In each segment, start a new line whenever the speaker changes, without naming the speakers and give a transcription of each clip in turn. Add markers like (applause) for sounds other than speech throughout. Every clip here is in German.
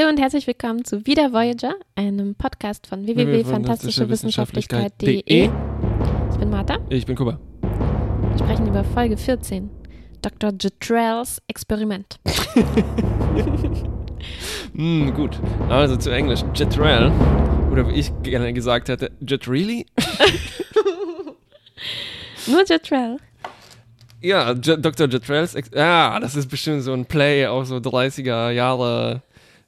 Hallo und herzlich willkommen zu Wieder Voyager, einem Podcast von www.fantastischewissenschaftlichkeit.de. Ich bin Martha.
Ich bin Kuba.
Wir sprechen über Folge 14, Dr. Jetrells Experiment. (laughs)
Hm, gut. Also zu Englisch. Jetrel. Oder wie ich gerne gesagt hätte, Jetreally? (laughs)
Nur Jetrell.
Ja, J Dr. Jetrells. Ex ah, das ist bestimmt so ein Play aus so 30er Jahre.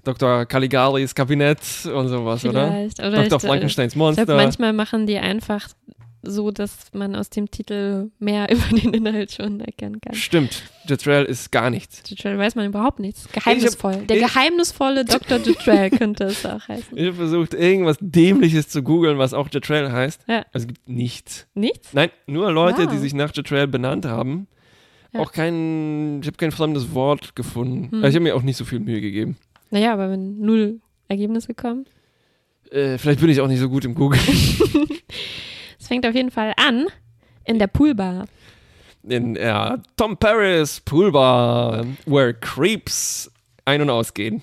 Dr. Caligaris Kabinett und sowas,
Vielleicht.
oder?
Oder
Dr.
ich-
Frankensteins
Ich glaube,
Monster.
manchmal machen die einfach so, dass man aus dem Titel mehr (laughs) über den Inhalt schon erkennen kann.
Stimmt. Jetrel ist gar nichts.
Jetrell weiß man überhaupt nichts. Geheimnisvoll. Der
ich-
geheimnisvolle Dr. Jetrell (laughs) könnte es auch heißen.
Ich habe versucht, irgendwas Dämliches zu googeln, was auch Jetrel heißt.
Ja.
Also es gibt nichts.
Nichts?
Nein, nur Leute,
Wow.
die sich nach Jetrel benannt haben.
Ja.
Auch kein, ich habe kein fremdes Wort gefunden.
Hm.
Also Ich habe mir auch nicht so viel Mühe gegeben.
Naja, aber wenn null Ergebnisse kommen.
Äh, vielleicht bin ich auch nicht so gut im Google. (laughs)
Es fängt auf jeden Fall an in der Poolbar.
In ja, Tom Paris Poolbar, where creeps ein- und ausgehen.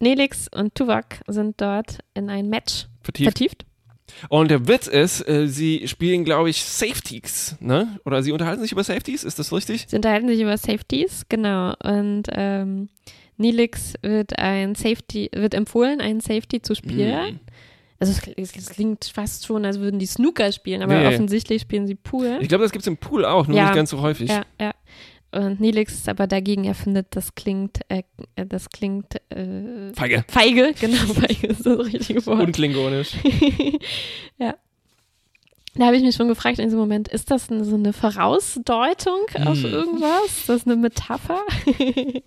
Nelix und Tuvok sind dort in ein Match
Vertieft.
vertieft.
Und der Witz ist, äh, sie spielen, glaube ich, Safeties, ne? Oder sie unterhalten sich über Safeties, ist das richtig?
Sie unterhalten sich über Safeties, genau. Und ähm, Nelix wird ein Safety, wird empfohlen, einen Safety zu spielen.
Hm.
Also es, es klingt fast schon, als würden die Snooker spielen, aber
Nee.
offensichtlich spielen sie Pool.
Ich glaube, das gibt es im Pool auch, nur
Ja.
nicht ganz so häufig.
Ja, ja. Und Nelix ist aber dagegen erfindet, das klingt, äh, das klingt äh,
Feige.
feige, (laughs) genau, feige ist das richtige Wort.
Unklingonisch. (laughs)
ja. Da habe ich mich schon gefragt in diesem Moment, ist das so eine Vorausdeutung auf
Hm.
irgendwas? Ist das eine Metapher? (laughs)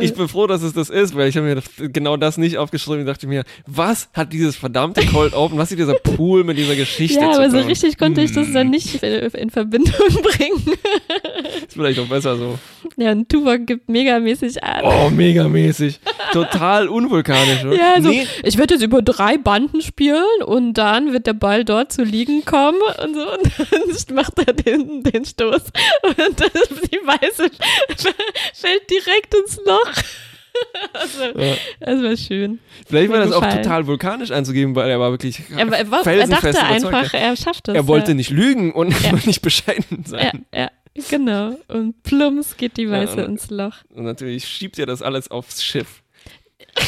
Ich bin froh, dass es das ist, weil ich habe mir genau das nicht aufgeschrieben und dachte mir, was hat dieses verdammte Cold Open, was hat dieser (laughs) Pool mit dieser Geschichte
ja,
zu
aber so
tun?
richtig konnte ich das
Hm.
dann nicht in, in Verbindung (laughs) bringen.
Ist vielleicht auch besser so.
Ja, und Tuvok gibt megamäßig an.
Oh, megamäßig. Total unvulkanisch. Oder?
Ja, so,
nee,
ich werde jetzt über drei Banden spielen und dann wird der Ball dort zu liegen kommen und so und dann (laughs) macht er den, den Stoß und das, die Weiße (laughs) fällt direkt ins Loch. (laughs) Also,
ja.
das war schön.
vielleicht war das auch
gefallen.
total vulkanisch anzugeben, weil er war wirklich
Er, er, war- er dachte einfach, er schafft es.
Er wollte
ja.
nicht lügen und
Ja.
nicht bescheiden
Ja,
sein.
ja, genau. Und plumps geht die Weiße
Ja, und-
ins Loch.
Und natürlich schiebt er das alles aufs Schiff.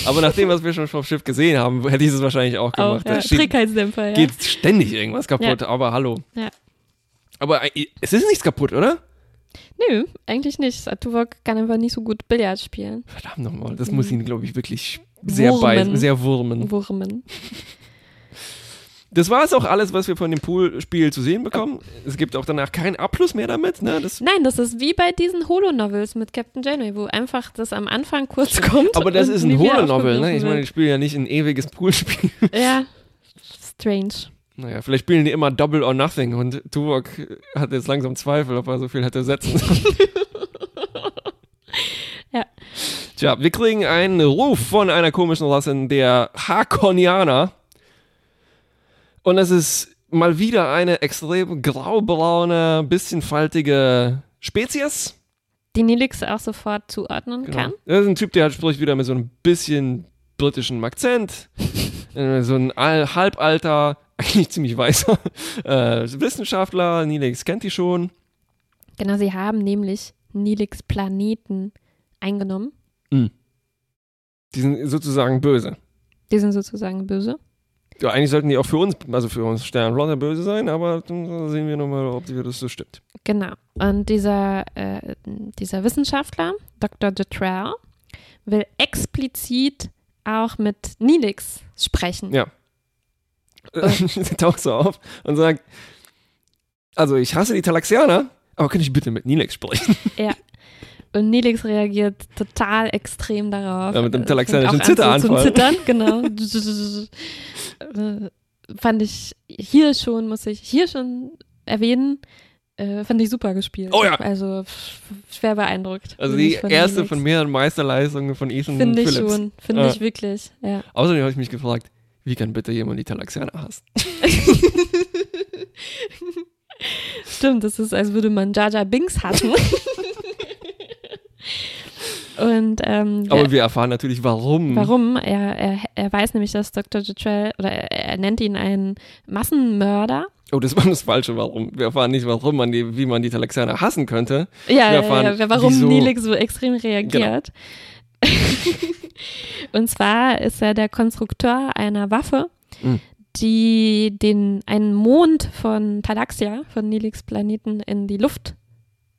Aber nach dem, was wir schon vom Schiff gesehen haben, hätte ich es wahrscheinlich auch
Auch,
gemacht.
ja,
Da steht-
Trägheitsdämpfer, ja.
geht ständig irgendwas kaputt, aber hallo.
Ja.
Aber es ist nichts kaputt, oder?
Nö, eigentlich nicht. Tuvok kann einfach nicht so gut Billard spielen.
Verdammt nochmal, das muss ihn, glaube ich, wirklich sehr
Wurmen.
beißen, sehr wurmen.
Wurmen.
Das war es auch alles, was wir von dem Poolspiel zu sehen bekommen. Es gibt auch danach keinen Abschluss mehr damit. Ne? Das,
Nein, das ist wie bei diesen Holo-Novels mit Captain Janeway, wo einfach das am Anfang kurz kommt.
aber das ist ein Holo-Novel. Ne? Ich meine, ich spiele ja nicht ein ewiges Poolspiel. (laughs)
Ja, strange.
naja, vielleicht spielen die immer Double or Nothing und Tuvok hat jetzt langsam Zweifel, ob er so viel hätte setzen sollen. (laughs)
Ja.
Tja, wir kriegen einen Ruf von einer komischen Rasse der Hakonianer. Und es ist mal wieder eine extrem graubraune, bisschen faltige Spezies.
Die Nelix auch sofort zuordnen
Genau.
kann.
Das ist ein Typ, der halt spricht wieder mit so einem bisschen britischen Akzent. (laughs) Äh, so ein Al halbalter, eigentlich ziemlich weißer (laughs) äh, Wissenschaftler. Nilex kennt die schon.
Genau, sie haben nämlich Nelix Planeten eingenommen.
Die sind sozusagen böse.
Die sind sozusagen böse.
Ja, eigentlich sollten die auch für uns, also für uns Sternflotte böse sein, aber dann sehen wir nochmal, ob das so stimmt.
Genau. Und dieser, äh, dieser Wissenschaftler, Dr. Jetrell, will explizit auch mit Nelix sprechen.
Ja. Sie (laughs) taucht so auf und sagt, also ich hasse die Talaxianer, aber könnte ich bitte mit Nilex sprechen? (laughs)
Und Nelix reagiert total extrem darauf.
Ja, mit dem
Äh, zu-
Zitteranfall.
Zum Zittern, (laughs) genau. Äh, fand ich hier schon, muss ich hier schon erwähnen, äh, fand ich super gespielt.
Oh ja.
Also schwer beeindruckt.
Also die
von
erste
Nelix.
von mehreren Meisterleistungen von Ethan
Finde ich
Phillips.
schon, finde
Ja.
ich wirklich, ja.
Außerdem habe ich mich gefragt, wie kann bitte jemand die Talaxianer hassen? (laughs)
Stimmt, das ist, als würde man Jar Binks hassen. (laughs) Und ähm,
Aber wir erfahren natürlich, warum.
warum? Er, er, er weiß nämlich, dass Dr. Jetrell, oder er, er nennt ihn einen Massenmörder.
Oh, das war das Falsche, warum. Wir erfahren nicht, warum man die, wie man die Talaxianer hassen könnte.
Ja,
Wir erfahren,
ja, warum
wieso-
Nilix so extrem reagiert. (laughs) Und zwar ist er der Konstrukteur einer Waffe,
Mhm.
die den einen Mond von Talaxia, von Nilix Planeten, in die Luft,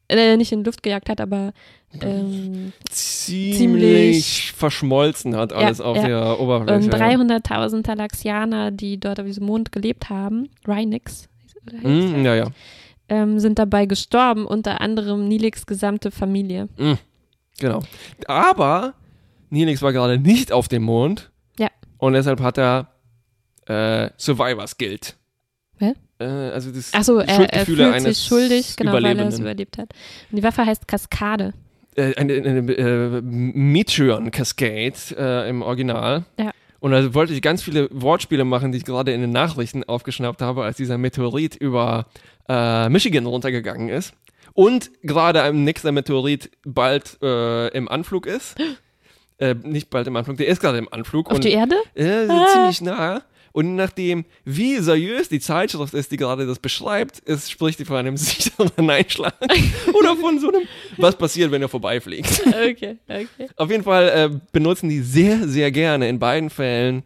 äh, nicht in die Luft gejagt hat, aber ähm,
Ziemlich,
Ziemlich-
verschmolzen hat alles auf
ja.
der Oberfläche.
und 300.000 Talaxianer, die dort auf diesem Mond gelebt haben, Rhynix,
ja. Mm, ja, ja.
ähm, sind dabei gestorben, unter anderem Nilix gesamte Familie.
Genau. Aber Nilix war gerade nicht auf dem Mond.
Ja.
Und deshalb hat er äh, Survivors Guild. Äh, also das
Achso, er, er
Schuldgefühle
fühlt
eines
sich schuldig, genau, weil er es überlebt hat. Und die Waffe heißt Kaskade.
äh, eine, eine äh, Meteor Cascade äh, im Original.
Ja.
Und da wollte ich ganz viele Wortspiele machen, die ich gerade in den Nachrichten aufgeschnappt habe, als dieser Meteorit über äh, Michigan runtergegangen ist. Und gerade ein nächster Meteorit bald äh, im Anflug ist. (gasps) Äh, nicht bald im Anflug, der ist gerade im Anflug.
Auf
und,
die Erde?
Ja,
Ah.
ziemlich nah. Und nachdem, wie seriös die Zeitschrift ist, die gerade das beschreibt, ist, spricht die von einem (laughs) sicheren Einschlag (laughs) oder von so einem, was passiert, wenn er vorbeifliegt. (laughs)
Okay, okay.
Auf jeden Fall äh, benutzen die sehr, sehr gerne in beiden Fällen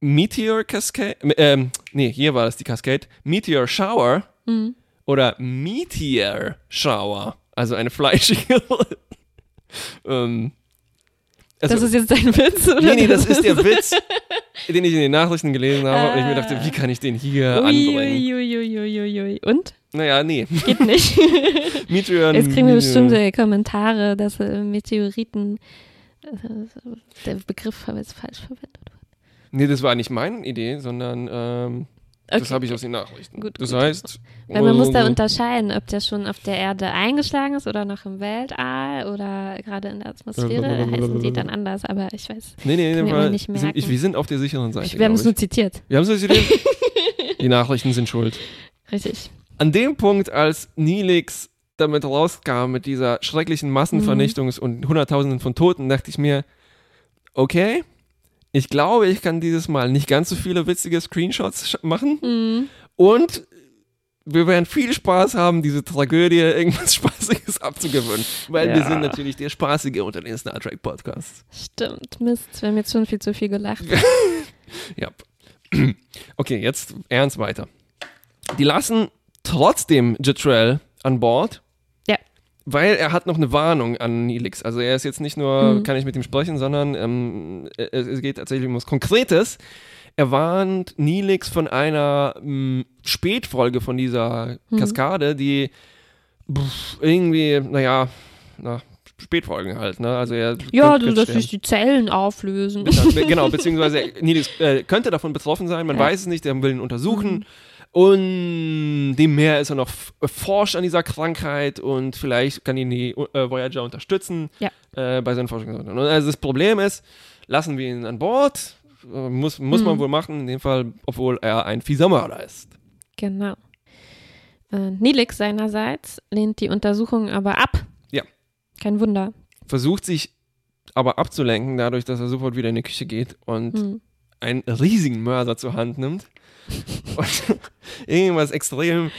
Meteor Cascade, ähm, nee, hier war das die Cascade, Meteor Shower
Mhm.
oder Meteor Shower, also eine fleischige. ähm, also,
das ist jetzt dein Witz, oder?
Nee, nee, das ist der (laughs) Witz, den ich in den Nachrichten gelesen habe und ich mir dachte,
Ah.
wie kann ich den hier
Ui,
anbringen?
ui, ui, ui, ui, ui. Und?
Naja, nee.
Geht nicht. (laughs)
Meteor.
Jetzt kriegen wir bestimmte Kommentare, dass äh, Meteoriten, äh, der Begriff jetzt falsch verwendet.
Nee, das war nicht meine Idee, sondern ähm, das
Okay.
habe ich aus den Nachrichten.
Gut,
das
gut.
heißt.
Weil man muss da
äh,
unterscheiden, ob der schon auf der Erde eingeschlagen ist oder noch im Weltall oder gerade in der Atmosphäre, heißen die dann anders, aber ich weiß.
Nee, nee,
mir
Fall
nicht
sind, ich, wir sind auf der sicheren Seite.
Ich, wir haben es nur zitiert.
Wir haben es Idee. Die Nachrichten sind schuld.
Richtig.
An dem Punkt, als Nilix damit rauskam, mit dieser schrecklichen Massenvernichtungs- und Hunderttausenden von Toten, dachte ich mir, okay, ich glaube, ich kann dieses Mal nicht ganz so viele witzige Screenshots machen.
Mhm.
Und wir werden viel Spaß haben, diese Tragödie (laughs) irgendwas Spaßiges abzugewöhnen. Weil wir
Ja.
sind natürlich der Spaßige unter den Star Trek Podcasts.
Stimmt, Mist, wir haben jetzt schon viel zu viel gelacht. (laughs)
Ja. (clears throat) Okay, jetzt ernst weiter. Die lassen trotzdem Jetrell an Bord. Weil er hat noch eine Warnung an Nilix. Also er ist jetzt nicht nur,
Mhm.
kann ich mit ihm sprechen, sondern ähm, es, geht tatsächlich um was Konkretes. Er warnt Nilix von einer mh, Spätfolge von dieser
Mhm.
Kaskade, die pff, irgendwie, naja, na, Spätfolgen halt, ne? Also er
Ja,
könnte-
dass sich die Zellen auflösen.
Be- genau, (laughs) beziehungsweise Nilix äh, könnte davon betroffen sein, man
Ja.
weiß es nicht, der will ihn untersuchen.
Mhm.
Und dem mehr ist er noch forscht an dieser Krankheit und vielleicht kann ihn die äh, Voyager unterstützen
Ja.
äh, bei seinen Forschungen. Und also das Problem ist, lassen wir ihn an Bord, muss, muss man
Mhm.
wohl machen, in dem Fall, obwohl er ein fieser Mörder ist.
Genau. Äh, Nilix seinerseits lehnt die Untersuchung aber ab.
Ja.
Kein Wunder.
Versucht sich aber abzulenken, dadurch, dass er sofort wieder in die Küche geht und
Hm.
einen riesigen Mörser zur Hand nimmt (laughs) und irgendwas extrem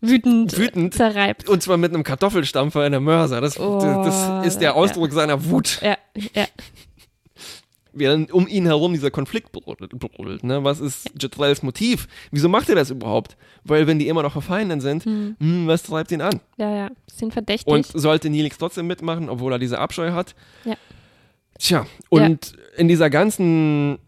Wütend,
Wütend.
zerreibt.
Und zwar mit einem Kartoffelstampfer in der Mörser. Das,
Oh,
das ist der Ausdruck seiner Wut.
Ja, ja.
Während um ihn herum dieser Konflikt brodelt. ne? Was ist Jetrells Motiv? Wieso macht er das überhaupt? Weil wenn die immer noch verfeindet sind,
Hm.
hm, was treibt ihn an?
Ja, ja. Bisschen verdächtig.
Und sollte Nilix trotzdem mitmachen, obwohl er diese Abscheu hat?
Ja.
Tja, und in dieser ganzen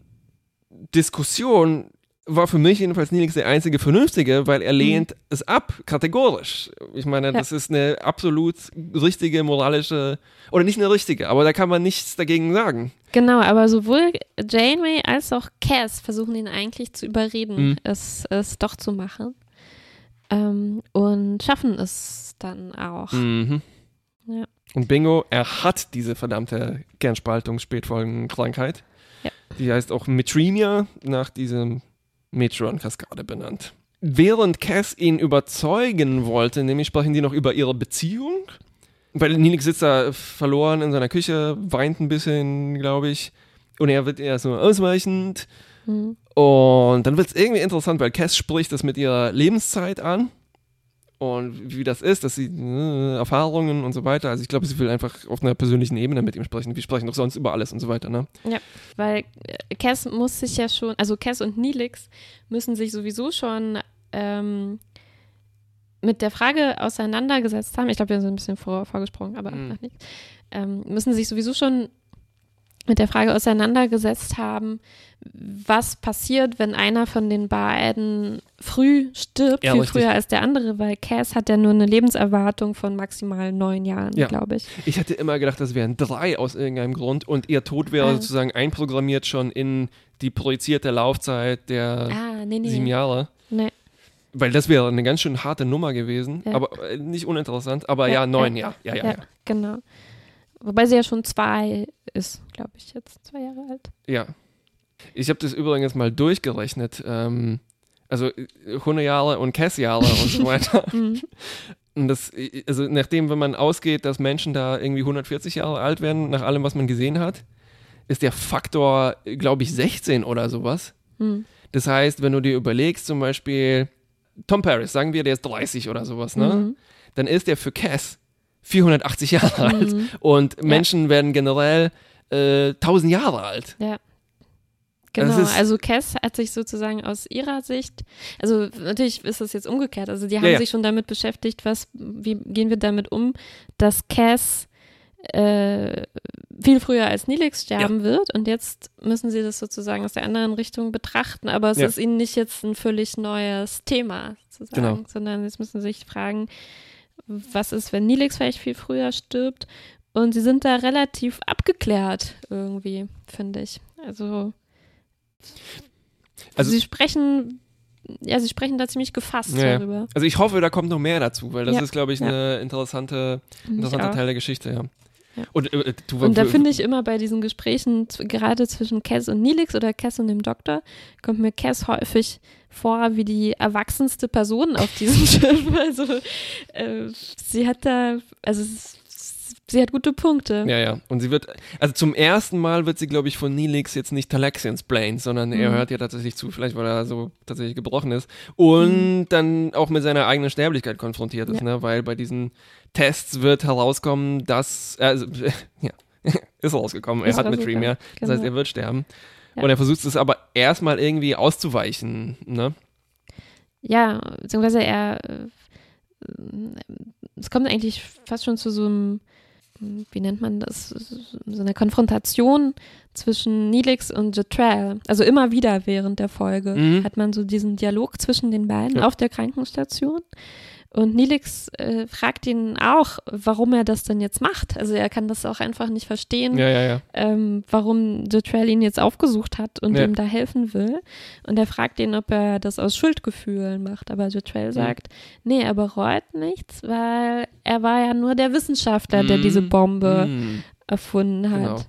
Diskussion war für mich jedenfalls Nilix der einzige Vernünftige, weil er lehnt es ab, kategorisch. Ich meine,
Mhm. Ja.
das ist eine absolut richtige moralische, oder nicht eine richtige, aber da kann man nichts dagegen sagen.
Genau, aber sowohl Janeway als auch Cass versuchen ihn eigentlich zu überreden,
Mhm.
es, es doch zu machen. Ähm, und schaffen es dann auch.
Mhm.
Ja.
Und bingo, er hat diese verdammte Kernspaltung-Spätfolgenkrankheit.
Ja.
Die heißt auch Metremia, nach diesem Metron-Kaskade benannt. Während Cass ihn überzeugen wollte, nämlich sprechen die noch über ihre Beziehung, weil Nilix sitzt da verloren in seiner Küche, weint ein bisschen, glaube ich. Und er wird eher so ausweichend.
Mhm.
Und dann wird es irgendwie interessant, weil Cass spricht das mit ihrer Lebenszeit an. Und wie das ist, dass sie äh, Erfahrungen und so weiter. Also ich glaube, sie will einfach auf einer persönlichen Ebene mit ihm sprechen. Wir sprechen doch sonst über alles und so weiter, ne?
Ja, weil äh, Cass muss sich ja schon, also Cass und Nilix müssen sich sowieso schon ähm, mit der Frage auseinandergesetzt haben. Ich glaube, wir sind ein bisschen vor, vorgesprungen, aber
Mhm.
noch nicht. Ähm, müssen sich sowieso schon mit der Frage auseinandergesetzt haben, was passiert, wenn einer von den beiden früh stirbt,
Ja,
viel
richtig.
früher als der andere, weil Cass hat ja nur eine Lebenserwartung von maximal neun Jahren,
Ja.
glaube ich.
Ich hätte immer gedacht, das wären drei aus irgendeinem Grund und ihr Tod wäre
Ah.
sozusagen einprogrammiert schon in die projizierte Laufzeit der
Ah, nee, nee.
sieben Jahre.
Nee.
Weil das wäre eine ganz schön harte Nummer gewesen,
Ja.
aber äh, nicht uninteressant. Aber
Ja,
neun.
Ja,
ja, ja.
genau. Wobei sie ja schon zwei ist, glaube ich, jetzt zwei Jahre alt.
Ja. Ich habe das übrigens mal durchgerechnet. Ähm, also äh, Hundejahre und Cass-Jahre und so (laughs) weiter.
Mhm.
Und das, also nachdem, wenn man ausgeht, dass Menschen da irgendwie 140 Jahre alt werden, nach allem, was man gesehen hat, ist der Faktor, glaube ich, 16 oder sowas.
Mhm.
Das heißt, wenn du dir überlegst, zum Beispiel Tom Paris, sagen wir, der ist 30 oder sowas, ne?
Mhm.
Dann ist der für Cass 480 Jahre alt. Und Menschen werden generell äh, 1000 Jahre alt.
Ja.
Das
Genau, also Cass hat sich sozusagen aus ihrer Sicht, also natürlich ist das jetzt umgekehrt, also die haben
ja.
sich schon damit beschäftigt, was, wie gehen wir damit um, dass Cass äh, viel früher als Nilix sterben wird und jetzt müssen sie das sozusagen aus der anderen Richtung betrachten, aber es
Ja.
ist ihnen nicht jetzt ein völlig neues Thema sozusagen,
Genau.
sondern jetzt müssen sie sich fragen, was ist, wenn Nilix vielleicht viel früher stirbt und sie sind da relativ abgeklärt irgendwie, finde ich. Also
Also-
sie sprechen, ja, sie sprechen da ziemlich gefasst
Ja,
darüber.
Also ich hoffe, da kommt noch mehr dazu, weil das
Ja,
ist, glaube ich,
ja.
eine interessante, interessanter. Teil der Geschichte, ja.
Ja.
Und, äh, du,
Und da finde ich immer bei diesen Gesprächen, gerade zwischen Cass und Nilix oder Cass und dem Doktor, kommt mir Cass häufig vor wie die erwachsenste Person auf diesem (laughs) Schiff. Also äh, sie hat da, also es- sie hat gute Punkte.
Ja, ja. Und sie wird, also zum ersten Mal wird sie, glaube ich, von Neelix jetzt nicht Talaxians blamed, sondern er
Mhm.
hört ja tatsächlich zu, vielleicht weil er so tatsächlich gebrochen ist. Und dann auch mit seiner eigenen Sterblichkeit konfrontiert ist,
Mhm. Ja.
ne? Weil bei diesen Tests wird herauskommen, dass, also, (laughs) ja, (laughs) ist rausgekommen, er
Ist
hat mit Dream, ja. Das heißt,
genau.
er wird sterben.
Ja.
Und er versucht es aber erstmal irgendwie auszuweichen, ne?
Ja, beziehungsweise er, äh, es kommt eigentlich fast schon zu so einem, wie nennt man das, so einer Konfrontation zwischen Nilix und Jetrel. Also immer wieder während der Folge
Mhm.
hat man so diesen Dialog zwischen den beiden
Ja.
auf der Krankenstation. Und Nilix äh, fragt ihn auch, warum er das denn jetzt macht. Also er kann das auch einfach nicht verstehen
Ja, ja, ja.
ähm, warum Jetrell ihn jetzt aufgesucht hat und ihm da helfen will. Und er fragt ihn, ob er das aus Schuldgefühlen macht. Aber Jetrell sagt, nee, er bereut nichts, weil er war ja nur der Wissenschaftler, der
Mhm.
diese Bombe
Mhm.
erfunden
Genau.
hat.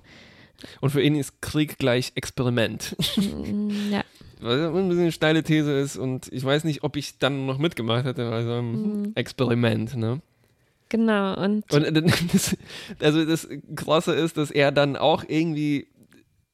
Und für ihn ist Krieg gleich Experiment. (laughs)
Mm, ja,
Was ein bisschen eine steile These ist und ich weiß nicht, ob ich dann noch mitgemacht hätte bei so einem
Mhm.
Experiment, ne?
genau. Und,
Und äh, (laughs) das, also das Krasse ist, dass er dann auch irgendwie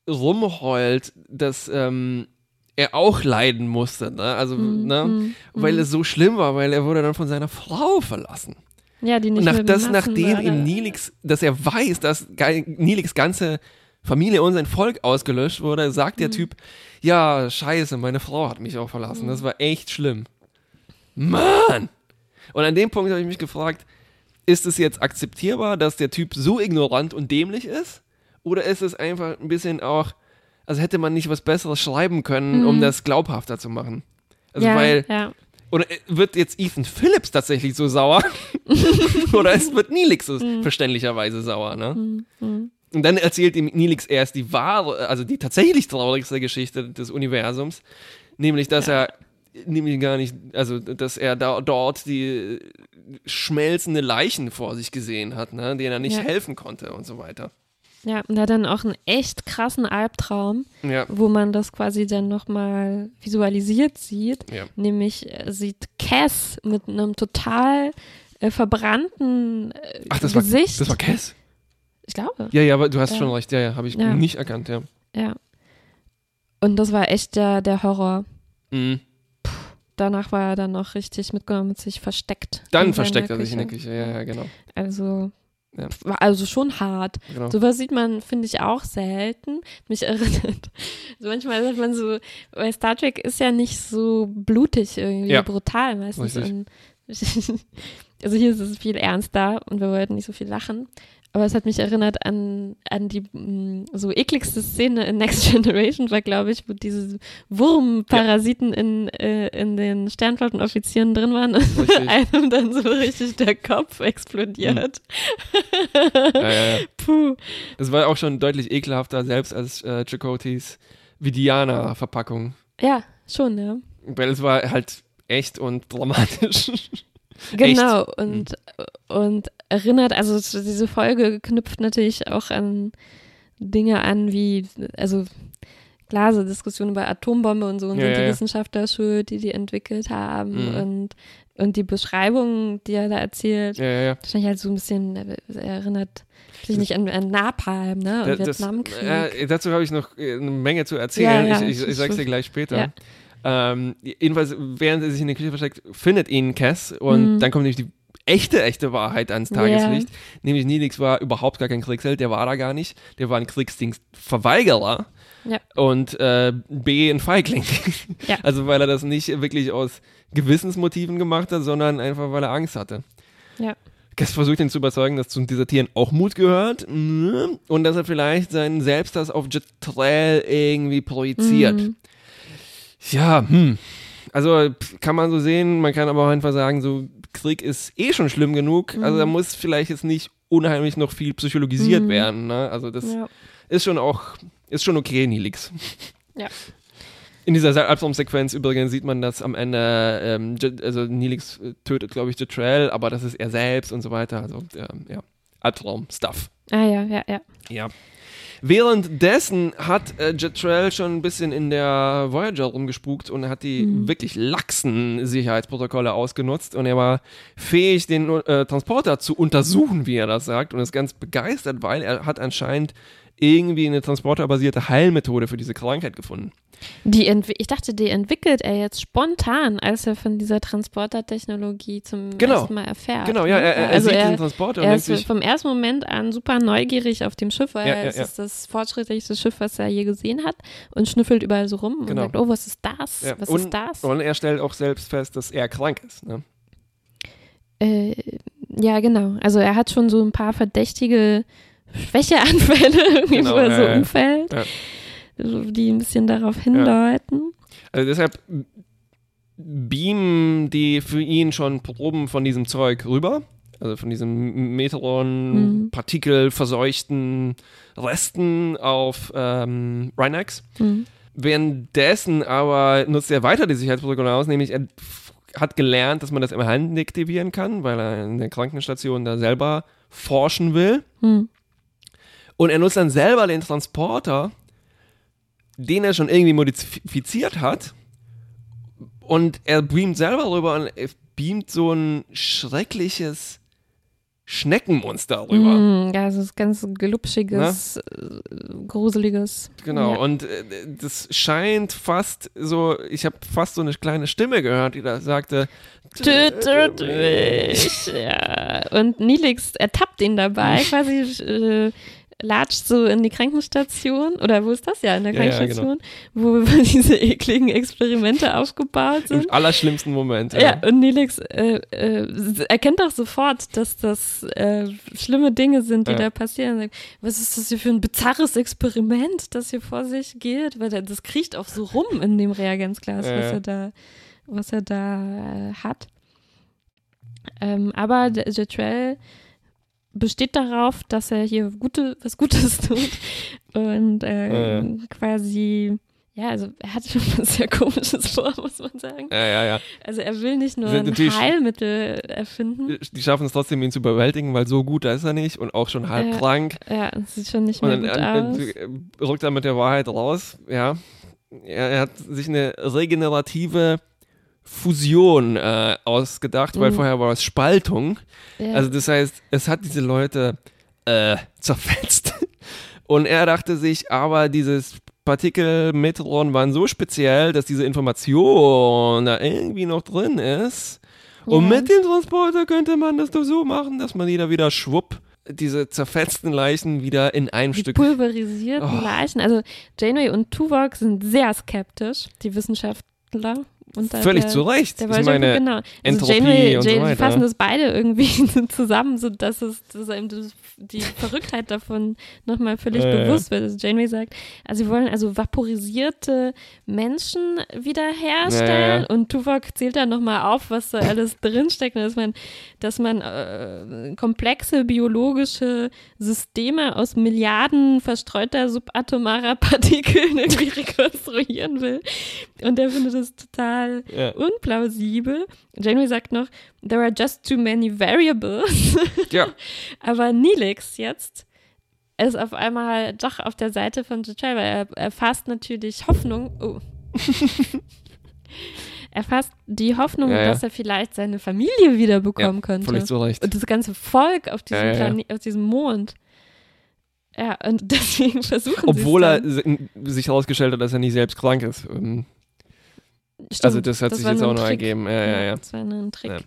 rumheult, dass ähm, er auch leiden musste, ne? Also,
Mm,
ne?
mm,
Weil
mm.
es so schlimm war, weil er wurde dann von seiner Frau verlassen.
ja, die nicht
Und nach,
mit
das, nachdem ihm Nilix, dass er weiß, dass Nilix ganze Familie und sein Volk ausgelöscht wurde, sagt
Mhm.
der Typ, ja, scheiße, meine Frau hat mich auch verlassen.
Mhm.
Das war echt schlimm. Mann! Und an dem Punkt habe ich mich gefragt, ist es jetzt akzeptierbar, dass der Typ so ignorant und dämlich ist? Oder ist es einfach ein bisschen auch, also hätte man nicht was Besseres schreiben können, um
Mhm.
das glaubhafter zu machen? Also
ja,
weil,
ja.
oder äh, wird jetzt Ethan Phillips tatsächlich so sauer? (laughs) Oder es wird Nilix so
Mhm.
verständlicherweise sauer, ne?
Mm, mm.
Und dann erzählt ihm Nilix erst die wahre, also die tatsächlich traurigste Geschichte des Universums, nämlich, dass er nämlich gar nicht, also dass er da dort die schmelzende Leichen vor sich gesehen hat, ne, denen er nicht
Ja.
helfen konnte und so weiter.
Ja, und er hat dann auch einen echt krassen Albtraum,
Ja,
wo man das quasi dann nochmal visualisiert sieht.
ja.
Nämlich äh, sieht Cass mit einem total äh, verbrannten äh,
Ach, das war,
Gesicht.
das war Cass.
Ich glaube.
Ja, ja, aber du hast
Ja.
schon recht. Ja, ja, habe ich
Ja.
nicht erkannt, ja.
Ja. Und das war echt der, der Horror.
Mhm.
Danach war er dann noch richtig mitgenommen und sich versteckt.
Dann versteckt er sich in der
Küche.
Ja, ja, genau.
Also,
Ja.
also schon hart.
genau.
Sowas sieht man, finde ich, auch selten. Mich (laughs) erinnert. So manchmal sagt man so, bei Star Trek ist ja nicht so blutig irgendwie,
Ja.
brutal meistens. (laughs) Also hier ist es viel ernster und wir wollten nicht so viel lachen. Aber es hat mich erinnert an, an die mm, so ekligste Szene in Next (laughs) Generation, war, glaube ich, wo diese Wurmparasiten in, äh, in den Sternflottenoffizieren drin waren und
Richtig. (laughs)
einem dann so richtig der Kopf explodiert.
Ja, ja, ja. (laughs)
Puh.
Das war auch schon deutlich ekelhafter, selbst als äh, Chakotys Vidiana-Verpackung.
Ja, schon, ja.
Weil es war halt echt und dramatisch.
Genau, und, und erinnert, also es- diese Folge knüpft natürlich auch an Dinge an, wie, also klar, so Diskussionen über Atombombe und so und
Ja,
sind
ja,
die
ja.
Wissenschaftler schuld, die die entwickelt haben
Mhm.
und, und die Beschreibung, die er da erzählt,
ja, ja, ja.
wahrscheinlich halt so ein bisschen äh, erinnert sich nicht an, an Napalm, ne, und
Da- das,
Vietnamkrieg.
äh, dazu habe ich noch äh, eine Menge zu erzählen.
Ja, ja,
ich ich, ich sag's dir gleich später. Ähm, jedenfalls, während er sich in der Küche versteckt, findet ihn Cass und
Mhm.
dann kommt nämlich die echte, echte Wahrheit ans Tageslicht.
Ja.
Nämlich Nilix war überhaupt gar kein Kriegsheld, der war da gar nicht. Der war ein Kriegsdienstverweigerer
Ja.
und äh, B ein Feigling. (laughs)
Ja.
Also weil er das nicht wirklich aus Gewissensmotiven gemacht hat, sondern einfach weil er Angst hatte.
Ja.
Cass versucht ihn zu überzeugen, dass zum Desertieren auch Mut gehört mm, und dass er vielleicht seinen Selbsthass auf Jetrel irgendwie projiziert.
Mhm.
Ja, hm. Also kann man so sehen, man kann aber auch einfach sagen, so Krieg ist eh schon schlimm genug. Also da muss vielleicht jetzt nicht unheimlich noch viel psychologisiert
Mhm.
werden. Ne? Also das
Ja.
ist schon auch, ist schon okay, Nilix.
Ja.
In dieser Albtraumsequenz übrigens sieht man, dass am Ende, ähm, also Nilix äh, tötet, glaube ich, Jetrel, aber das ist er selbst und so weiter. Also, ähm, ja, Albtraum-Stuff.
Ah ja, ja, ja.
Ja. Währenddessen hat äh, Jetrel schon ein bisschen in der Voyager rumgespukt und hat die
Mhm.
wirklich laxen Sicherheitsprotokolle ausgenutzt und er war fähig, den äh, Transporter zu untersuchen, wie er das sagt und ist ganz begeistert, weil er hat anscheinend irgendwie eine transporterbasierte Heilmethode für diese Krankheit gefunden.
Die ich dachte, die entwickelt er jetzt spontan, als er von dieser Transportertechnologie zum
Genau.
ersten Mal erfährt.
Genau, ja,
ne?
er, er,
also
sieht
er,
diesen Transporter und
er
denkt
ist
sich,
vom ersten Moment an super neugierig auf dem Schiff, weil
Ja, ja,
es
ja.
ist das fortschrittlichste Schiff, was er je gesehen hat und schnüffelt überall so rum
Genau.
und sagt, oh, was ist das?
ja,
was
und,
ist das?
Und er stellt auch selbst fest, dass er krank ist. Ne?
Äh, ja, genau. Also er hat schon so ein paar verdächtige Schwächeanfälle, (laughs) irgendwie,
Genau,
wo er so
ja.
umfällt,
Ja.
die ein bisschen darauf hindeuten.
Also deshalb beamen die für ihn schon Proben von diesem Zeug rüber. Also von diesen
Mhm.
Metron-Partikel verseuchten Resten auf ähm, Rhinax.
Hm.
Währenddessen aber nutzt er weiter die Sicherheitsprotokolle aus, nämlich er hat gelernt, dass man das im Hand deaktivieren kann, weil er in der Krankenstation da selber forschen will.
Hm.
Und er nutzt dann selber den Transporter, den er schon irgendwie modifiziert hat. Und er beamt selber rüber und er beamt so ein schreckliches Schneckenmonster rüber.
Hm, ja, es ist ganz glubschiges, äh, gruseliges.
Genau,
Ja.
und äh, das scheint fast so, ich habe fast so eine kleine Stimme gehört, die da sagte,
Tötet mich. (laughs) Ja. Und Nilix ertappt ihn dabei, (laughs) quasi äh, latscht so in die Krankenstation. Oder wo ist das ja? In der
Ja, ja,
Krankenstation, wo, (laughs) diese ekligen Experimente aufgebaut sind.
im allerschlimmsten Moment.
Ja, und Nelix äh, äh, erkennt auch sofort, dass das äh, schlimme Dinge sind, die
Ja.
da passieren. Er sagt, Was ist das hier für ein bizarres Experiment, das hier vor sich geht? Weil das kriecht auch so rum in dem Reagenzglas,
Ja,
was
ja.
er da, was er da äh, hat. Ähm, aber der Jetrel besteht darauf, dass er hier gute, was Gutes (laughs) tut und äh,
ja.
quasi ja, also er hat schon was sehr komisches vor, (laughs) muss man sagen.
Ja, ja, ja.
Also er will nicht nur ein Heilmittel erfinden.
Die schaffen es trotzdem, ihn zu überwältigen, weil so gut ist er nicht und auch schon halb
Ja.
krank.
Ja, das sieht schon nicht
Und
mehr
dann
gut aus.
äh, äh, rückt er mit der Wahrheit raus. Ja, er, er hat sich eine regenerative Fusion äh, ausgedacht, weil
Mhm.
vorher war es Spaltung.
Ja.
Also das heißt, es hat diese Leute äh, (laughs) zerfetzt. Und er dachte sich, aber dieses Partikelmetron waren so speziell, dass diese Information da irgendwie noch drin ist. Und
Ja.
mit dem Transporter könnte man das doch so machen, dass man die da wieder schwupp, diese zerfetzten Leichen wieder in ein
die
Stück.
pulverisierten
Oh.
Leichen. Also Janeway und Tuvok sind sehr skeptisch, die Wissenschaftler. Und da
Völlig
der,
zu Recht.
Der
Ich meine,
genau. Also
Entropie
Janeway,
und so
Janeway, die
weiter.
fassen das beide irgendwie (laughs) zusammen, so dass es dass einem die Verrücktheit davon nochmal völlig
ja.
bewusst wird. Also Janeway sagt, also sie wollen also vaporisierte Menschen wiederherstellen
ja.
und Tuvok zählt dann nochmal auf, was da alles drinsteckt, dass man, dass man äh, komplexe biologische Systeme aus Milliarden verstreuter subatomarer Partikeln (laughs) irgendwie rekonstruieren will. Und er findet das total
ja,
unplausibel. Janeway sagt noch, there are just too many variables. (laughs)
ja,
Aber Neelix jetzt ist auf einmal doch auf der Seite von Jachai, weil er, er fasst natürlich Hoffnung. Oh. (laughs) er fasst die Hoffnung,
Ja, ja.
dass er vielleicht seine Familie wiederbekommen könnte.
völlig zu Recht.
Und das ganze Volk auf diesem,
Ja, ja, ja.
Plane- auf diesem Mond. Ja, und (laughs) deswegen versuchen
Obwohl
sie
er
es
si- sich herausgestellt hat, dass er nicht selbst krank ist. Ähm,
dann.
also
Stimmt,
das hat sich
war
jetzt auch noch
Trick.
ergeben. Ja, ja, ja.
Das war ein Trick.
Ja.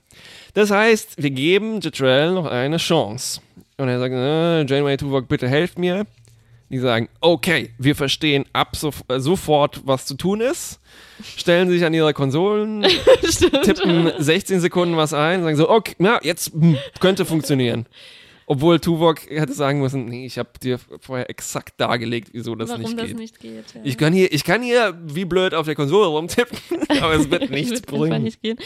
Das heißt, wir geben Jetrell noch eine Chance. Und er sagt, äh, Janeway Tuvok, bitte helft mir. Die sagen, okay, wir verstehen ab sof äh, sofort, was zu tun ist. Stellen sich an ihre Konsolen, (laughs)
Stimmt.
tippen 16 Sekunden was ein, sagen so, okay, ja, jetzt hm, könnte funktionieren. (laughs) Obwohl Tuvok hätte sagen müssen, nee, ich habe dir vorher exakt dargelegt, wieso das
Warum
nicht
das
geht.
nicht geht. Ja.
Ich kann hier, ich kann hier wie blöd auf der Konsole rumtippen, (laughs) aber es wird (laughs) nichts
Wird
bringen.
Nicht gehen.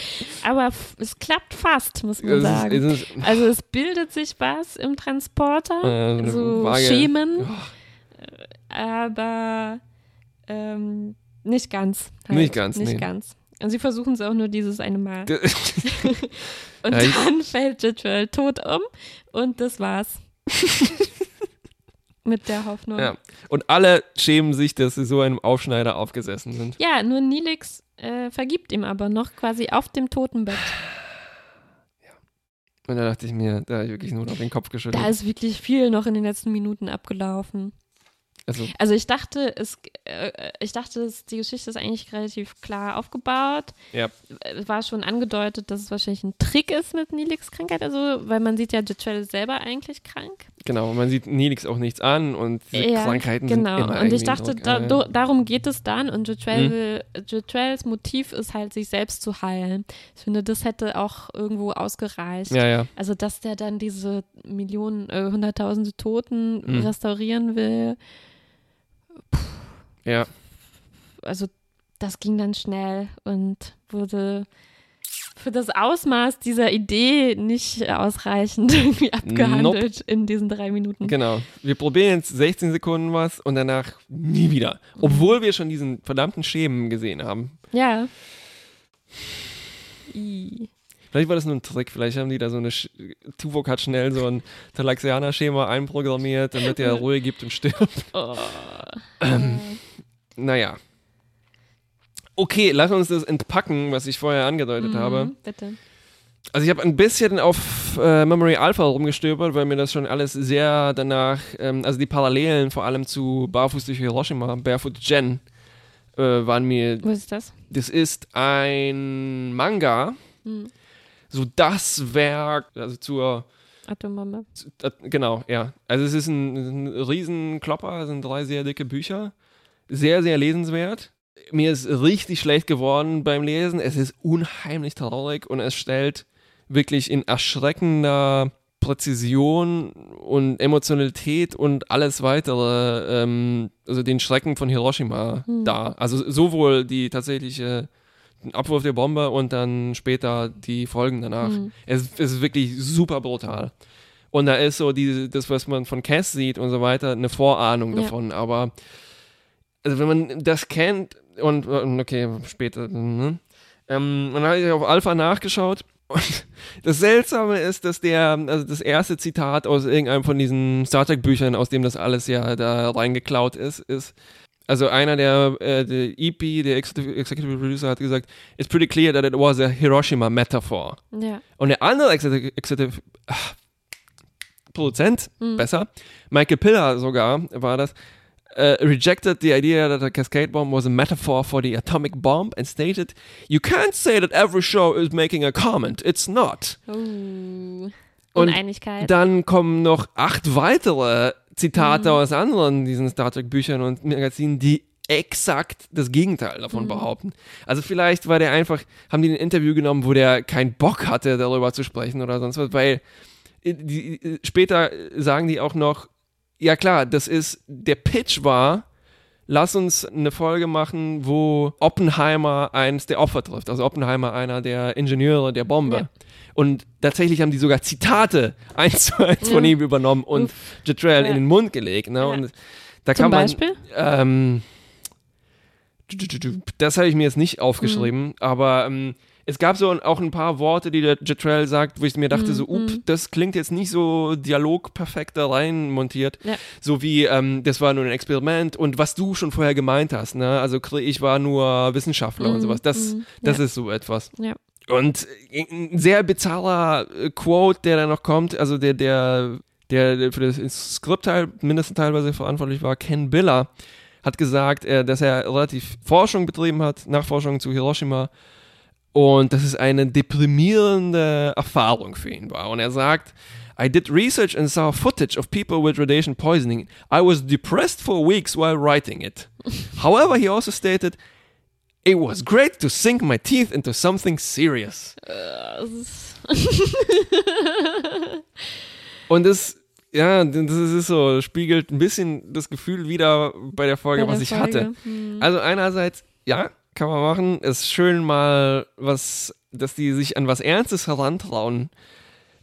Aber es klappt fast, muss man
Es ist-
sagen.
es ist-
also es bildet sich was im Transporter,
Äh, so vage-
Schemen,
Oh.
aber ähm, nicht ganz. halt.
Nicht ganz,
Nicht
nee.
ganz. Und sie versuchen es auch nur dieses eine Mal. (laughs) Und dann fällt Jitwell tot um und das war's. (laughs) Mit der Hoffnung.
Ja. Und alle schämen sich, dass sie so einem Aufschneider aufgesessen sind.
Ja, nur Nilix äh, vergibt ihm aber noch quasi auf dem Totenbett.
Und da dachte ich mir, da habe ich wirklich nur noch den Kopf geschüttelt.
Da ist wirklich viel noch in den letzten Minuten abgelaufen.
Also,
Also ich dachte, es, äh, ich dachte, es, die Geschichte ist eigentlich relativ klar aufgebaut.
Ja.
Es war schon angedeutet, dass es wahrscheinlich ein Trick ist mit Nilix Krankheit, also weil man sieht ja, Jetrell ist selber eigentlich krank.
genau, man sieht Nelix auch nichts an und
Ja,
Krankheiten
genau.
sind immer
und ich dachte, da, do, darum geht es dann und Jetrell
Mhm.
Motiv ist halt, sich selbst zu heilen. Ich finde, das hätte auch irgendwo ausgereicht.
ja, ja.
Also, dass der dann diese Millionen, äh, hunderttausende Toten
Mhm.
restaurieren will,
ja.
also das ging dann schnell und wurde für das Ausmaß dieser Idee nicht ausreichend (laughs) irgendwie abgehandelt in diesen drei Minuten.
Genau. Wir probieren jetzt 16 Sekunden was und danach nie wieder. Obwohl wir schon diesen verdammten Schemen gesehen haben.
Ja. I.
Vielleicht war das nur ein Trick, vielleicht haben die da so eine, Sch Tuvok hat schnell so ein Talaxianer-Schema einprogrammiert, damit er (laughs) Ruhe gibt und stirbt.
Oh.
Naja. Okay, lass uns das entpacken, was ich vorher angedeutet
Mhm,
habe.
Bitte.
Also ich habe ein bisschen auf äh, Memory Alpha rumgestöbert, weil mir das schon alles sehr danach, ähm, also die Parallelen vor allem zu Barfuß durch Hiroshima, Barefoot Jen, äh, waren mir,
Was ist das?
das ist ein Manga,
Hm.
So das Werk, also zur,
Atombombe.
zu, äh, genau, ja. Also es ist ein, ein Riesenklopper, es sind drei sehr dicke Bücher, sehr, sehr lesenswert. Mir ist richtig schlecht geworden beim Lesen, es ist unheimlich traurig und es stellt wirklich in erschreckender Präzision und Emotionalität und alles weitere, ähm, also den Schrecken von Hiroshima
Hm.
dar. Also sowohl die tatsächliche Abwurf der Bombe und dann später die Folgen danach.
Hm.
Es, es ist wirklich super brutal. Und da ist so diese, das, was man von Cass sieht und so weiter, eine Vorahnung
Ja.
davon. Aber also wenn man das kennt und, und okay, später, ne? ähm, dann habe ich auf Alpha nachgeschaut. Und (laughs) das Seltsame ist, dass der, also das erste Zitat aus irgendeinem von diesen Star Trek Büchern, aus dem das alles ja da reingeklaut ist, ist, Also einer der, äh, der EP, der Executive, Producer hat gesagt, it's pretty clear that it was a Hiroshima metaphor.
Ja.
Und der andere Executive, Executive ach, Produzent, besser, Michael Piller sogar war das, uh, rejected the idea that a cascade bomb was a metaphor for the atomic bomb and stated, You can't say that every show is making a comment. It's not.
Uh,
Und
Uneinigkeit.
Dann kommen noch acht weitere Zitate
Mhm.
aus anderen diesen Star Trek Büchern und Magazinen, die exakt das Gegenteil
Mhm.
davon behaupten. Also vielleicht war der einfach, haben die ein Interview genommen, wo der keinen Bock hatte, darüber zu sprechen oder sonst was, weil äh, die, äh, später sagen die auch noch, ja klar, das ist, der Pitch war, lass uns eine Folge machen, wo Oppenheimer eins der Opfer trifft. Also Oppenheimer einer der Ingenieure der Bombe.
Ja.
Und tatsächlich haben die sogar Zitate eins zu eins von
Ja.
ihm übernommen und
Uff.
Jetrell
Ja.
in den Mund gelegt. Ne? Und da
Zum
kann man,
Beispiel?
ähm, das habe ich mir jetzt nicht aufgeschrieben,
Mhm.
aber ähm, es gab so auch ein paar Worte, die der Jetrell sagt, wo ich mir dachte,
Mhm,
so, up,
mhm.
das klingt jetzt nicht so dialogperfekt da rein montiert.
Ja.
So wie, ähm, das war nur ein Experiment und was du schon vorher gemeint hast, ne? Also ich war nur Wissenschaftler und
Mhm,
sowas. Das,
mhm,
das
ja.
ist so etwas.
Ja.
Und ein sehr bizarrer äh, Quote, der da noch kommt, also der, der, der, für das Skript mindestens teilweise verantwortlich war, Ken Biller, hat gesagt, äh, dass er relativ Forschung betrieben hat, Nachforschung zu Hiroshima. Und dass es eine deprimierende Erfahrung für ihn war. Und er sagt, I did research and saw footage of people with radiation poisoning. I was depressed for weeks while writing it. (laughs) However, he also stated, It was great to sink my teeth into something serious. (laughs) Und das, ja, das ist so, spiegelt ein bisschen das Gefühl wieder bei der Folge,
bei
was
der
ich
Folge.
hatte.
Hm.
Also einerseits, ja, kann man machen. Ist schön mal was, dass die sich an was Ernstes herantrauen.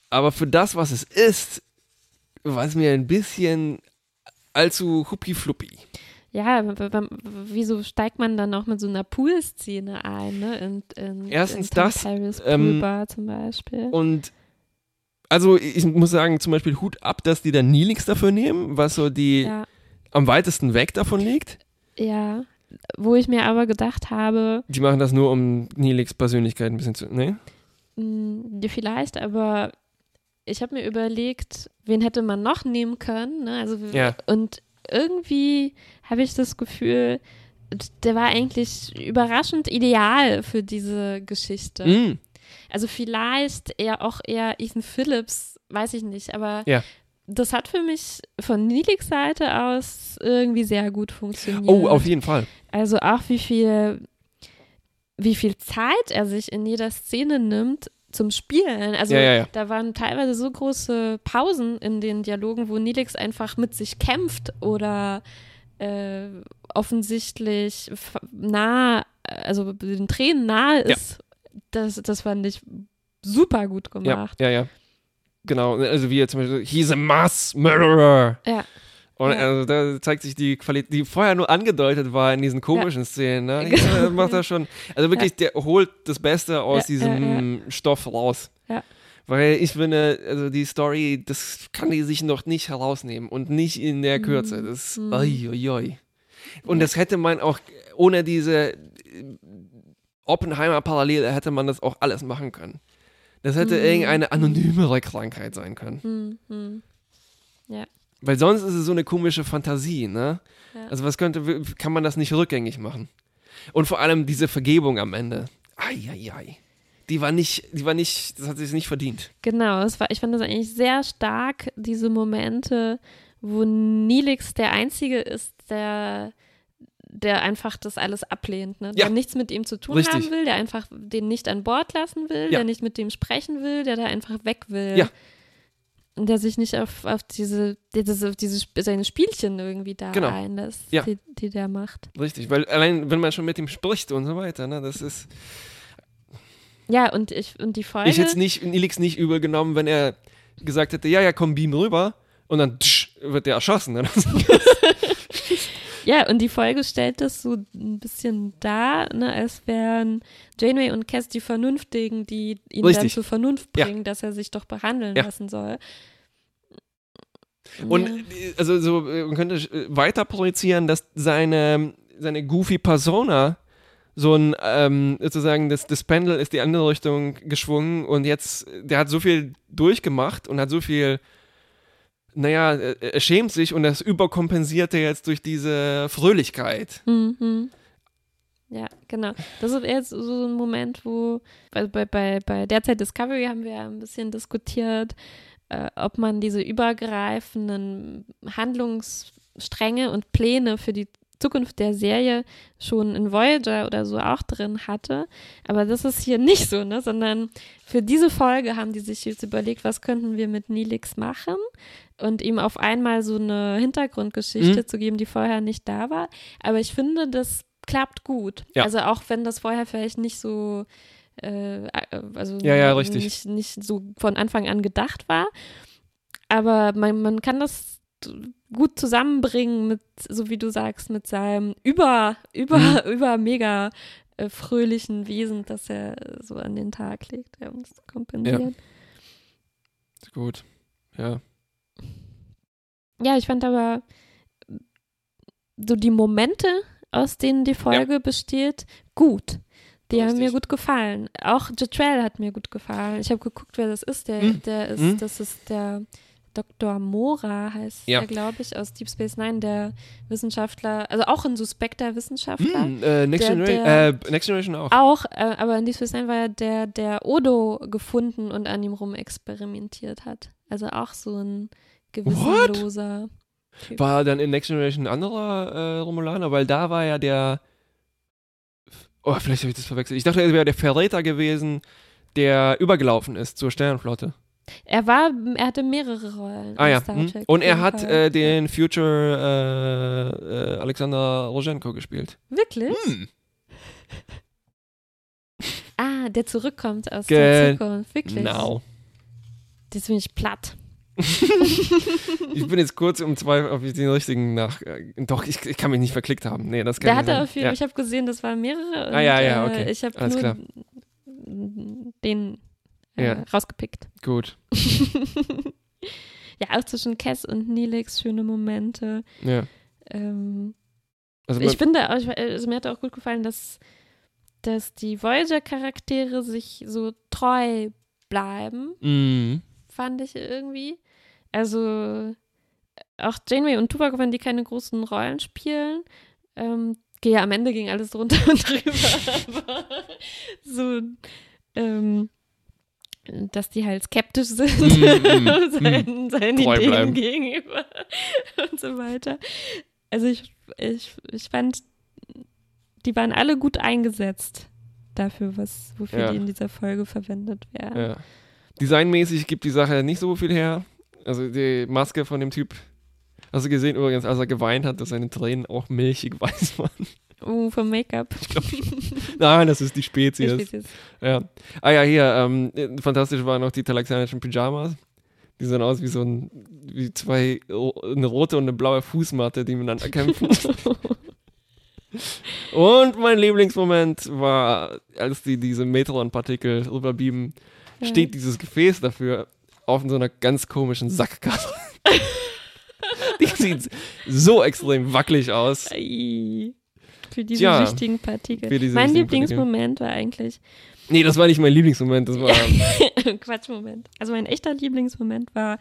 Aber für das, was es ist, war es mir ein bisschen allzu huppi-fluppi.
Ja, wieso steigt man dann auch mit so einer Pool-Szene ein, ne? In, in,
Erstens
in
das,
Paris
ähm,
Poolbar zum Beispiel.
Und also ich muss sagen, zum Beispiel Hut ab, dass die dann Nilix dafür nehmen, was so die
ja,
am weitesten weg davon liegt.
ja. Wo ich mir aber gedacht habe,
Die machen das nur, um Nilix Persönlichkeit ein bisschen zu. Ne?
mh, vielleicht, aber ich habe mir überlegt, wen hätte man noch nehmen können, ne? Also
Ja.
und irgendwie habe ich das Gefühl, der war eigentlich überraschend ideal für diese Geschichte.
Mm,
Also vielleicht eher auch eher Ethan Phillips, weiß ich nicht, aber
Ja.
Das hat für mich von Nilix Seite aus irgendwie sehr gut funktioniert.
Oh, auf jeden Fall.
Also auch wie viel, wie viel Zeit er sich in jeder Szene nimmt zum Spielen. Also
Ja, ja, ja.
da waren teilweise so große Pausen in den Dialogen, wo Nilix einfach mit sich kämpft oder äh, offensichtlich nah, also den Tränen nahe
Ja.
ist. Das, das fand ich super gut
Ja,
gemacht.
ja, ja. Genau. Also wie er zum Beispiel, he's a mass murderer.
Ja.
Und
Ja.
also da zeigt sich die Qualität, die vorher nur angedeutet war in diesen komischen Szenen. Ne? (laughs)
Genau.
Ja, das macht er schon. Also wirklich, der holt das Beste aus
Ja,
diesem Stoff raus.
Ja.
Weil ich finde, also die Story, das kann die sich noch nicht herausnehmen und nicht in der Kürze. Das
Mhm.
oi, oi, oi. Und das hätte man auch ohne diese äh, Oppenheimer-Parallele hätte man das auch alles machen können. Das hätte
Mhm.
irgendeine anonymere Krankheit sein können.
Hm, hm.
Weil sonst ist es so eine komische Fantasie, ne?
Ja.
Also was könnte, kann man das nicht rückgängig machen? Und vor allem diese Vergebung am Ende. Eieiei. Die war nicht, die war nicht, das hat sich nicht verdient.
Genau, es war, ich fand das eigentlich sehr stark, diese Momente, wo Nilix der Einzige ist, der, der einfach das alles ablehnt, ne? der
Ja.
nichts mit ihm zu tun
Richtig.
haben will, der einfach den nicht an Bord lassen will,
Ja.
der nicht mit dem sprechen will, der da einfach weg will.
Ja.
Und der sich nicht auf, auf diese, diese, diese seine Spielchen irgendwie da
Genau.
einlässt,
Ja.
die, die der macht.
Richtig, weil allein, wenn man schon mit ihm spricht und so weiter, ne, das ist,
Ja, und ich und die Folge.
ich hätte es nicht, Nilix nicht übel genommen, wenn er gesagt hätte, ja, ja, komm, beam rüber und dann tsch, wird der erschossen. Ne? (laughs) (laughs)
Ja, und die Folge stellt das so ein bisschen dar, ne, als wären Janeway und Cass die Vernünftigen, die ihn dann
Richtig.
zur Vernunft
Ja.
bringen, dass er sich doch behandeln
Ja.
lassen soll.
Und
Ja.
äh, also so, äh, man könnte äh, weiter projizieren, dass seine, seine goofy Persona so ein, ähm, sozusagen, das, das Pendel ist die andere Richtung geschwungen und jetzt, der hat so viel durchgemacht und hat so viel, naja, äh, er schämt sich und das überkompensiert er jetzt durch diese Fröhlichkeit.
Mhm. Ja, genau. Das ist jetzt so ein Moment, wo bei, bei, bei, bei derzeit Discovery haben wir ein bisschen diskutiert, äh, ob man diese übergreifenden Handlungsstränge und Pläne für die Zukunft der Serie schon in Voyager oder so auch drin hatte. Aber das ist hier nicht so, ne? Sondern für diese Folge haben die sich jetzt überlegt, was könnten wir mit Nilix machen und ihm auf einmal so eine Hintergrundgeschichte
Mhm.
zu geben, die vorher nicht da war. Aber ich finde, das klappt gut.
Ja.
Also auch wenn das vorher vielleicht nicht so äh, also
Ja, ja.
Nicht, nicht so von Anfang an gedacht war. Aber man, man kann das gut zusammenbringen mit, so wie du sagst, mit seinem über, über,
Mhm. (laughs)
über mega äh, fröhlichen Wesen, das er so an den Tag legt, ja, um das zu kompensieren.
Gut. Ja.
Ja, ich fand aber so die Momente, aus denen die Folge besteht, gut. Die haben mir
Richtig.
gut gefallen. Auch Jetrell hat mir gut gefallen. Ich habe geguckt, wer das ist. Der,
Hm.
der ist,
Hm.
das ist der Dr. Mora, heißt
Ja.
er, glaube ich, aus Deep Space Nine, der Wissenschaftler, also auch ein suspekter Wissenschaftler.
Hm, äh, Next,
Der-
Generation,
der-
äh, Next Generation auch.
Auch, äh, aber in Deep Space Nine war er der, der Odo gefunden und an ihm rumexperimentiert hat. Also auch so ein gewissenloser Typ.
War dann in Next Generation ein anderer äh, Romulaner, weil da war ja der. Oh, vielleicht habe ich das verwechselt. Ich dachte, er wäre der Verräter gewesen, der übergelaufen ist zur Sternenflotte.
Er war, er hatte mehrere Rollen.
Ah
in
ja.
Star
hm.
Trek,
Und er hat äh, den Future äh, äh, Alexander Rojenko gespielt.
Wirklich?
Hm. (laughs)
Ah, der zurückkommt aus
Ge-
der Zukunft. Wirklich?
Genau.
Das bin ich platt. (laughs)
Ich bin jetzt kurz um zwei, ob ich den richtigen nach. Äh, doch, ich, ich kann mich nicht verklickt haben. Nee, das kann
Der
nicht
hatte
sein.
auf jeden
ja.
ich habe gesehen, das waren mehrere. Und,
Ah, ja, ja,
äh,
okay.
Ich habe nur
klar.
den äh,
Ja.
rausgepickt.
Gut. (laughs)
ja, auch zwischen Cass und Neelix schöne Momente.
Ja.
Ähm,
Also,
ich finde, also mir hat auch gut gefallen, dass, dass die Voyager-Charaktere sich so treu bleiben,
Mhm.
fand ich irgendwie. Also auch Janeway und Tuvok, wenn die keine großen Rollen spielen, ähm, ja, am Ende ging alles drunter (laughs) und drüber, aber so, ähm, dass die halt skeptisch sind
Mm, mm, (laughs)
seinen, seinen
Treu
Ideen
bleiben.
gegenüber (laughs) und so weiter. Also ich, ich, ich fand, die waren alle gut eingesetzt dafür, was, wofür
Ja.
die in dieser Folge verwendet werden.
Ja. Designmäßig gibt die Sache nicht so viel her. Also die Maske von dem Typ. Hast du gesehen übrigens, als er geweint hat, dass seine Tränen auch milchig (laughs) weiß waren?
Oh, vom Make-up.
Nein, das ist die Spezies.
Spezies.
Ja. Ah ja, hier, ähm, äh, fantastisch waren noch die talaxianischen Pyjamas. Die sahen aus wie so ein, wie zwei, eine rote und eine blaue Fußmatte, die miteinander kämpfen. (laughs) und mein Lieblingsmoment war, als die diese Metron-Partikel rüberbieben, steht dieses Gefäß dafür auf so einer ganz komischen Sackgasse. (laughs) die sieht so extrem wackelig aus.
Ei. Für diese
Tja,
wichtigen Partikel.
diese
mein Lieblingsmoment war eigentlich
Nee, das war nicht mein Lieblingsmoment, das war. (laughs)
Quatschmoment. Also mein echter Lieblingsmoment war,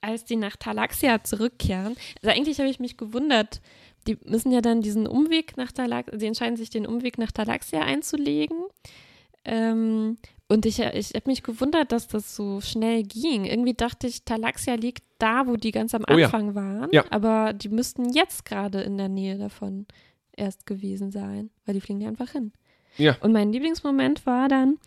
als die nach Talaxia zurückkehren. Also eigentlich habe ich mich gewundert, die müssen ja dann diesen Umweg nach Talaxia, sie entscheiden sich den Umweg nach Talaxia einzulegen. Ähm, und ich, ich habe mich gewundert, dass das so schnell ging. Irgendwie dachte ich, Talaxia liegt da, wo die ganz am
Oh ja.
Anfang waren.
Ja.
Aber die müssten jetzt gerade in der Nähe davon erst gewesen sein, weil die fliegen ja einfach hin.
Ja.
Und mein Lieblingsmoment war dann,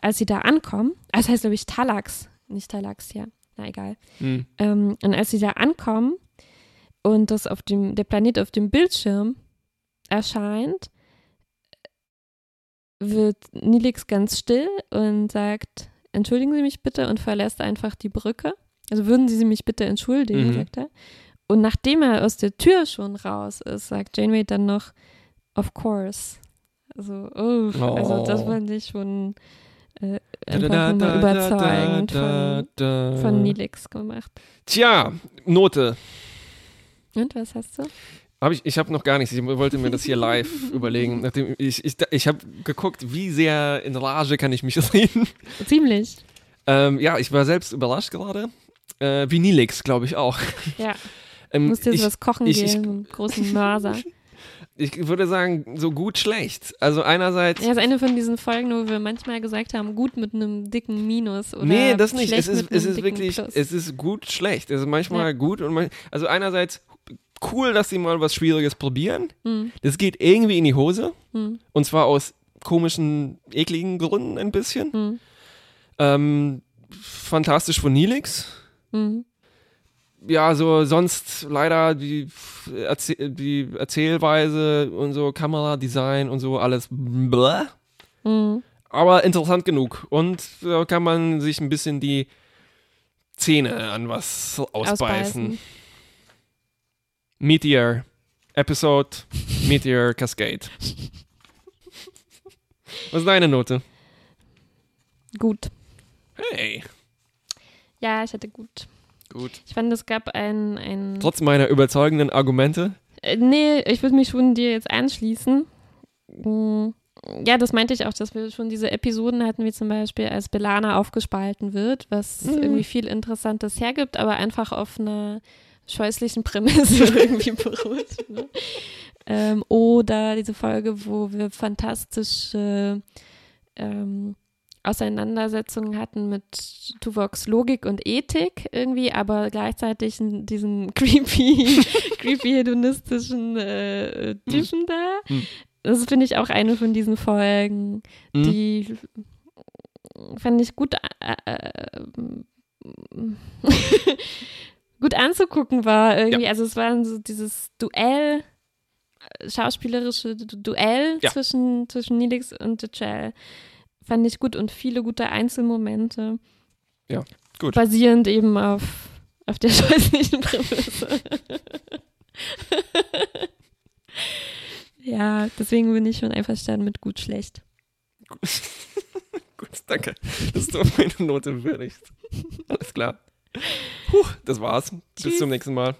als sie da ankommen, ah, das heißt, glaube ich, Talax, nicht Talaxia, na egal.
Hm.
Ähm, und als sie da ankommen und das auf dem, der Planet auf dem Bildschirm erscheint, wird Nilix ganz still und sagt, entschuldigen Sie mich bitte und verlässt einfach die Brücke. Also würden Sie mich bitte entschuldigen,
Mhm.
sagt er. Und nachdem er aus der Tür schon raus ist, sagt Janeway dann noch, of course. Also, oh, also das
Oh.
fand ich schon äh, einfach mal überzeugend von, von Nilix gemacht.
Tja, Note.
Und was hast du?
Hab ich ich habe noch gar nichts. Ich wollte mir das hier live (laughs) überlegen. Nachdem ich ich, ich habe geguckt, wie sehr in Rage kann ich mich (laughs) reden.
Ziemlich.
Ähm, ja, ich war selbst überrascht gerade. Äh, wie Nilix, glaube ich auch. (laughs)
Ja.
Ähm,
musst jetzt
ich,
was kochen
ich-
gehen, einen großen Mörser. (laughs)
ich würde sagen, so gut, schlecht. Also einerseits.
Ja, ist eine von diesen Folgen, wo wir manchmal gesagt haben, gut mit einem dicken Minus oder
nee, das nicht.
schlecht
Es ist, es ist wirklich,
Plus.
es ist gut, schlecht. Es ist manchmal
Ja.
gut und man, also einerseits cool, dass sie mal was Schwieriges probieren.
Hm,
Das geht irgendwie in die Hose.
hm,
Und zwar aus komischen, ekligen Gründen ein bisschen.
hm,
Ähm, fantastisch von Nilix.
Hm.
Ja, so sonst leider die, Erzäh die Erzählweise und so Kameradesign und so alles bläh.
Hm.
Aber interessant genug. Und da kann man sich ein bisschen die Zähne an was ausbeißen.
Ausbeißen.
Meteor Episode Meteor Cascade. (laughs) Was ist deine Note?
Gut.
Hey,
Ja, ich hatte gut.
gut.
Ich fand, es gab ein, ein
Trotz meiner überzeugenden Argumente.
Äh, nee, ich würde mich schon dir jetzt anschließen. Mm, Ja, das meinte ich auch, dass wir schon diese Episoden hatten, wie zum Beispiel, als Belana aufgespalten wird, was
Mhm.
irgendwie viel Interessantes hergibt, aber einfach auf einer scheußlichen Prämisse (laughs) irgendwie beruht. Ne? Ähm, oder diese Folge, wo wir fantastische ähm, Auseinandersetzungen hatten mit Tuvoks Logik und Ethik irgendwie, aber gleichzeitig diesen (laughs) creepy, creepy hedonistischen äh, Typen da.
Hm.
Das finde ich auch eine von diesen Folgen,
Hm.
die fand ich gut, äh, äh, (laughs) gut anzugucken war irgendwie. Also es war so dieses Duell, äh, schauspielerische Du- Duell
Ja.
zwischen, zwischen Nilix und Jachel. Fand ich gut und viele gute Einzelmomente.
Ja, gut.
Basierend eben auf, auf der (laughs) scheußlichen Prämisse. ja, deswegen bin ich schon einverstanden mit gut schlecht. (laughs)
Gut, danke, dass du auf meine Note würdigst. Alles klar. Puh, das war's. Bis
Tschüss.
zum nächsten Mal.